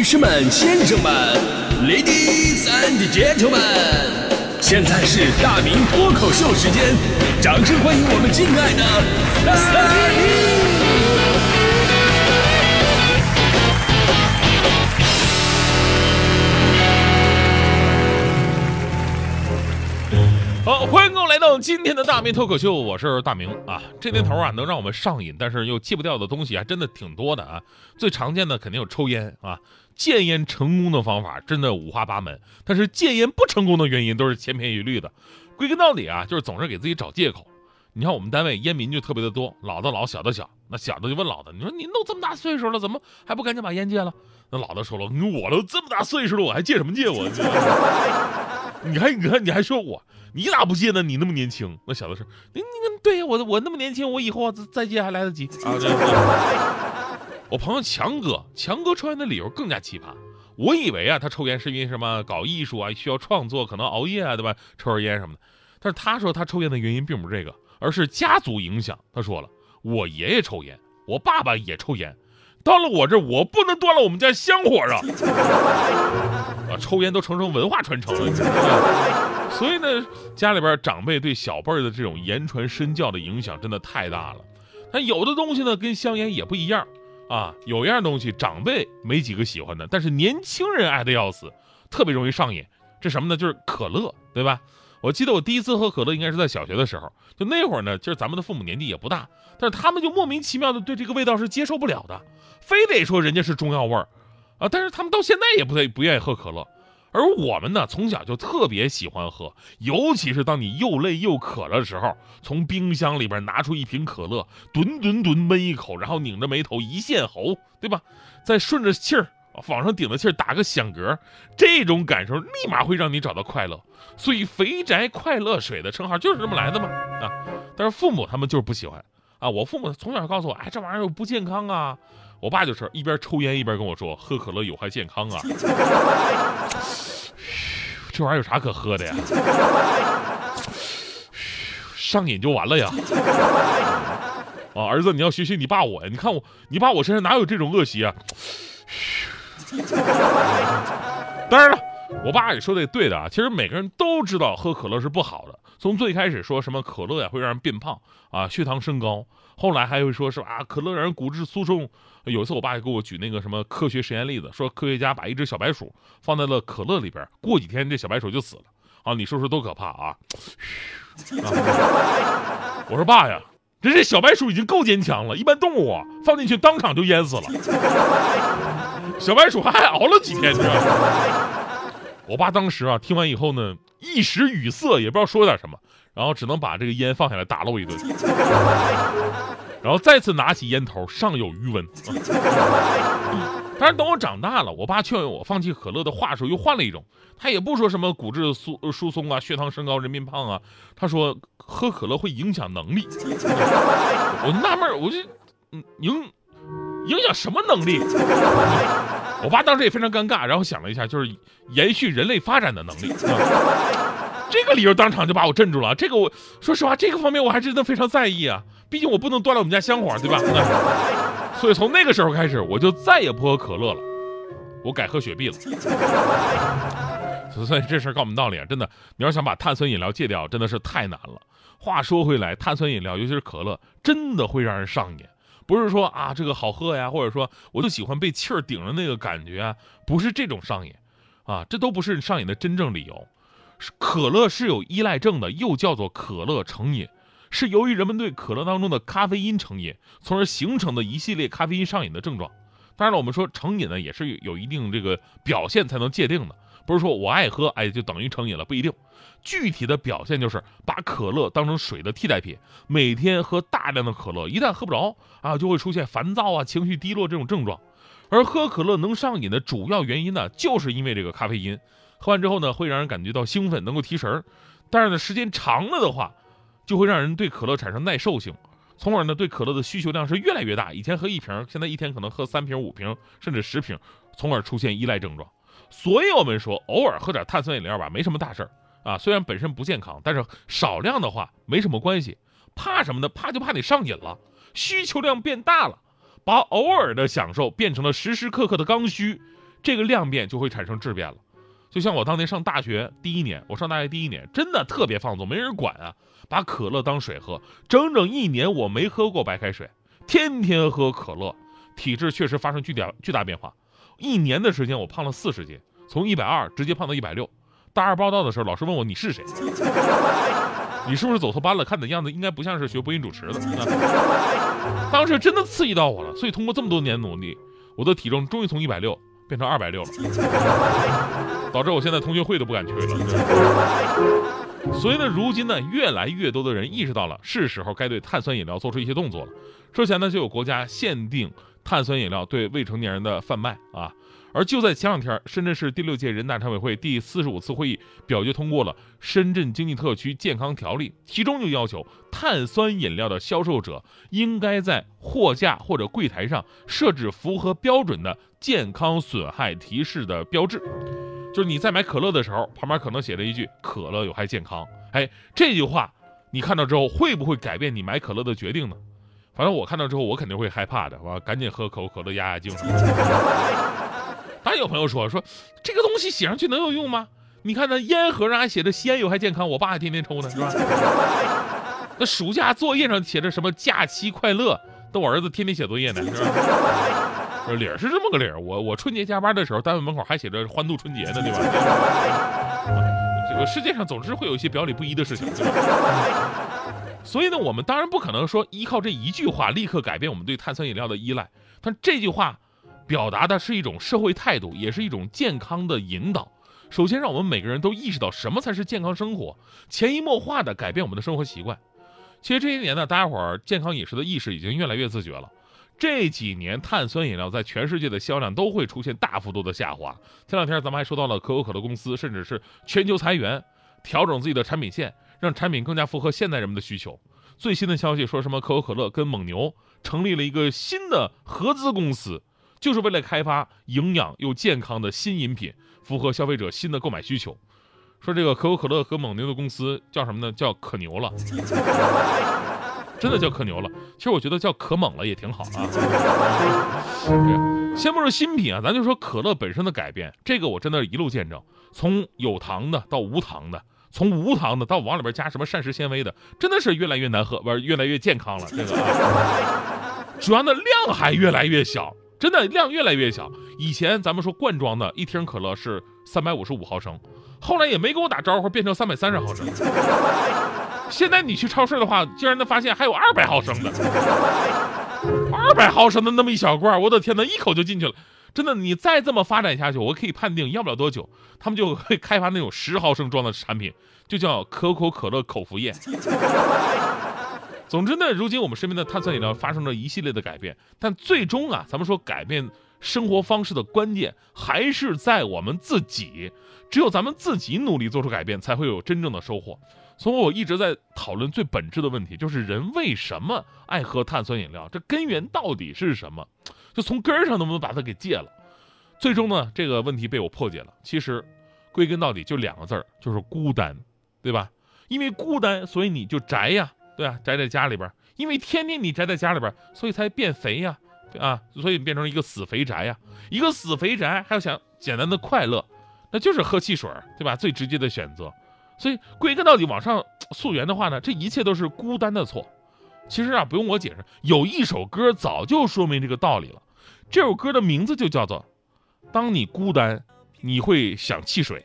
女士们、先生们，Ladies and Gentlemen，现在是大明脱口秀时间，掌声欢迎我们敬爱的大明！好，欢迎各位来到今天的大明脱口秀，我是大明啊。这年头啊，能让我们上瘾，但是又戒不掉的东西还真的挺多的啊。最常见的肯定有抽烟啊，戒烟成功的方法真的五花八门，但是戒烟不成功的原因都是千篇一律的。归根到底啊，就是总是给自己找借口。你看我们单位烟民就特别的多，老的老，小的小。那小的就问老的，你说您都这么大岁数了，怎么还不赶紧把烟戒了？那老的说了，我都这么大岁数了，我还戒什么戒？我，你还你看你还说我。你咋不戒呢？你那么年轻。那小的说：“你你对呀，我我那么年轻，我以后再戒还来得及啊。”对我朋友强哥，强哥抽烟的理由更加奇葩。我以为啊，他抽烟是因为什么搞艺术啊，需要创作，可能熬夜啊，对吧？抽根烟什么的。但是他说他抽烟的原因并不是这个，而是家族影响。他说了，我爷爷抽烟，我爸爸也抽烟，到了我这，我不能断了我们家香火啊！啊，抽烟都成成文化传承了。所以呢，家里边长辈对小辈的这种言传身教的影响真的太大了。但有的东西呢，跟香烟也不一样啊。有样东西长辈没几个喜欢的，但是年轻人爱的要死，特别容易上瘾。这什么呢？就是可乐，对吧？我记得我第一次喝可乐应该是在小学的时候，就那会儿呢，就是咱们的父母年纪也不大，但是他们就莫名其妙的对这个味道是接受不了的，非得说人家是中药味儿啊。但是他们到现在也不太不愿意喝可乐。而我们呢，从小就特别喜欢喝，尤其是当你又累又渴的时候，从冰箱里边拿出一瓶可乐，吨吨吨闷一口，然后拧着眉头一线喉，对吧？再顺着气儿往上顶着气儿打个响嗝，这种感受立马会让你找到快乐。所以“肥宅快乐水”的称号就是这么来的嘛啊！但是父母他们就是不喜欢啊。我父母从小告诉我，哎，这玩意儿又不健康啊。我爸就是一边抽烟一边跟我说，喝可乐有害健康啊。这玩意儿有啥可喝的呀？上瘾就完了呀！啊，儿子，你要学学你爸我呀！你看我，你爸我身上哪有这种恶习啊？当然了，我爸也说的对的啊。其实每个人都知道喝可乐是不好的。从最开始说什么可乐呀会让人变胖啊，血糖升高，后来还会说是啊可乐让人骨质疏松。有一次我爸给我举那个什么科学实验例子，说科学家把一只小白鼠放在了可乐里边，过几天这小白鼠就死了。啊，你说说多可怕啊！我说爸呀，这这小白鼠已经够坚强了，一般动物放进去当场就淹死了，小白鼠还还熬了几天，你知道吗？我爸当时啊，听完以后呢，一时语塞，也不知道说点什么，然后只能把这个烟放下来打了我一顿，然后再次拿起烟头，尚有余温。但是等我长大了，我爸劝我放弃可乐的话时候又换了一种，他也不说什么骨质疏疏松啊、血糖升高、人变胖啊，他说喝可乐会影响能力。我纳闷，我就嗯影影响什么能力？我爸当时也非常尴尬，然后想了一下，就是延续人类发展的能力。这个理由当场就把我镇住了。这个我说实话，这个方面我还真的非常在意啊。毕竟我不能断了我们家香火，对吧？所以从那个时候开始，我就再也不喝可乐了，我改喝雪碧了。所以这事儿告诉我们道理啊，真的，你要想把碳酸饮料戒掉，真的是太难了。话说回来，碳酸饮料，尤其是可乐，真的会让人上瘾。不是说啊这个好喝呀，或者说我就喜欢被气儿顶着那个感觉啊，不是这种上瘾，啊，这都不是上瘾的真正理由。可乐是有依赖症的，又叫做可乐成瘾，是由于人们对可乐当中的咖啡因成瘾，从而形成的一系列咖啡因上瘾的症状。当然了，我们说成瘾呢，也是有一定这个表现才能界定的。不是说我爱喝，哎，就等于成瘾了，不一定。具体的表现就是把可乐当成水的替代品，每天喝大量的可乐，一旦喝不着啊，就会出现烦躁啊、情绪低落这种症状。而喝可乐能上瘾的主要原因呢，就是因为这个咖啡因，喝完之后呢，会让人感觉到兴奋，能够提神。但是呢，时间长了的话，就会让人对可乐产生耐受性，从而呢，对可乐的需求量是越来越大。以前喝一瓶，现在一天可能喝三瓶、五瓶，甚至十瓶，从而出现依赖症状。所以我们说，偶尔喝点碳酸饮料吧，没什么大事儿啊。虽然本身不健康，但是少量的话没什么关系。怕什么呢？怕就怕你上瘾了，需求量变大了，把偶尔的享受变成了时时刻刻的刚需，这个量变就会产生质变了。就像我当年上大学第一年，我上大学第一年真的特别放纵，没人管啊，把可乐当水喝，整整一年我没喝过白开水，天天喝可乐，体质确实发生巨大巨大变化。一年的时间我胖了四十斤，从一百二直接胖到一百六。大二报道的时候，老师问我你是谁？你是不是走错班了？看你的样子，应该不像是学播音主持的。当时真的刺激到我了，所以通过这么多年努力，我的体重终于从一百六变成二百六了，导致我现在同学会都不敢去了。所以呢，如今呢，越来越多的人意识到了是时候该对碳酸饮料做出一些动作了。之前呢，就有国家限定碳酸饮料对未成年人的贩卖啊。而就在前两天，深圳市第六届人大常委会第四十五次会议表决通过了《深圳经济特区健康条例》，其中就要求碳酸饮料的销售者应该在货架或者柜台上设置符合标准的健康损害提示的标志。就是你在买可乐的时候，旁边可能写着一句“可乐有害健康”。哎，这句话你看到之后，会不会改变你买可乐的决定呢？反正我看到之后，我肯定会害怕的，我赶紧喝口可乐压压惊。当然有朋友说说，这个东西写上去能有用吗？你看那烟盒上还写着吸烟有害健康，我爸还天天抽呢，是吧？那暑假作业上写着什么假期快乐，等我儿子天天写作业呢，是吧？理儿是这么个理儿，我我春节加班的时候，单位门口还写着欢度春节呢，对吧？这个世界上总是会有一些表里不一的事情，对吧？所以呢，我们当然不可能说依靠这一句话立刻改变我们对碳酸饮料的依赖，但这句话。表达的是一种社会态度，也是一种健康的引导。首先，让我们每个人都意识到什么才是健康生活，潜移默化的改变我们的生活习惯。其实这些年呢，大家伙儿健康饮食的意识已经越来越自觉了。这几年，碳酸饮料在全世界的销量都会出现大幅度的下滑。前两天咱们还说到了可口可乐公司，甚至是全球裁员，调整自己的产品线，让产品更加符合现代人们的需求。最新的消息说什么可口可乐跟蒙牛成立了一个新的合资公司。就是为了开发营养又健康的新饮品，符合消费者新的购买需求。说这个可口可乐和蒙牛的公司叫什么呢？叫可牛了，真的叫可牛了。其实我觉得叫可猛了也挺好啊。先不说新品啊，咱就说可乐本身的改变，这个我真的一路见证，从有糖的到无糖的，从无糖的到往里边加什么膳食纤维的，真的是越来越难喝，不是越来越健康了。这个主要的量还越来越小。真的量越来越小。以前咱们说罐装的一听可乐是三百五十五毫升，后来也没跟我打招呼，变成三百三十毫升。现在你去超市的话，竟然能发现还有二百毫升的，二百毫升的那么一小罐，我的天哪，一口就进去了。真的，你再这么发展下去，我可以判定，要不了多久，他们就会开发那种十毫升装的产品，就叫可口可乐口服液。总之呢，如今我们身边的碳酸饮料发生了一系列的改变，但最终啊，咱们说改变生活方式的关键还是在我们自己。只有咱们自己努力做出改变，才会有真正的收获。所以我一直在讨论最本质的问题，就是人为什么爱喝碳酸饮料？这根源到底是什么？就从根儿上能不能把它给戒了？最终呢，这个问题被我破解了。其实，归根到底就两个字儿，就是孤单，对吧？因为孤单，所以你就宅呀。对啊，宅在家里边，因为天天你宅在家里边，所以才变肥呀，啊，所以变成一个死肥宅呀。一个死肥宅还要想简单的快乐，那就是喝汽水，对吧？最直接的选择。所以归根到底往上溯源的话呢，这一切都是孤单的错。其实啊，不用我解释，有一首歌早就说明这个道理了。这首歌的名字就叫做《当你孤单，你会想汽水》。